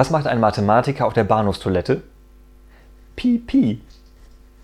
Was macht ein Mathematiker auf der Bahnhofstoilette? Pipi.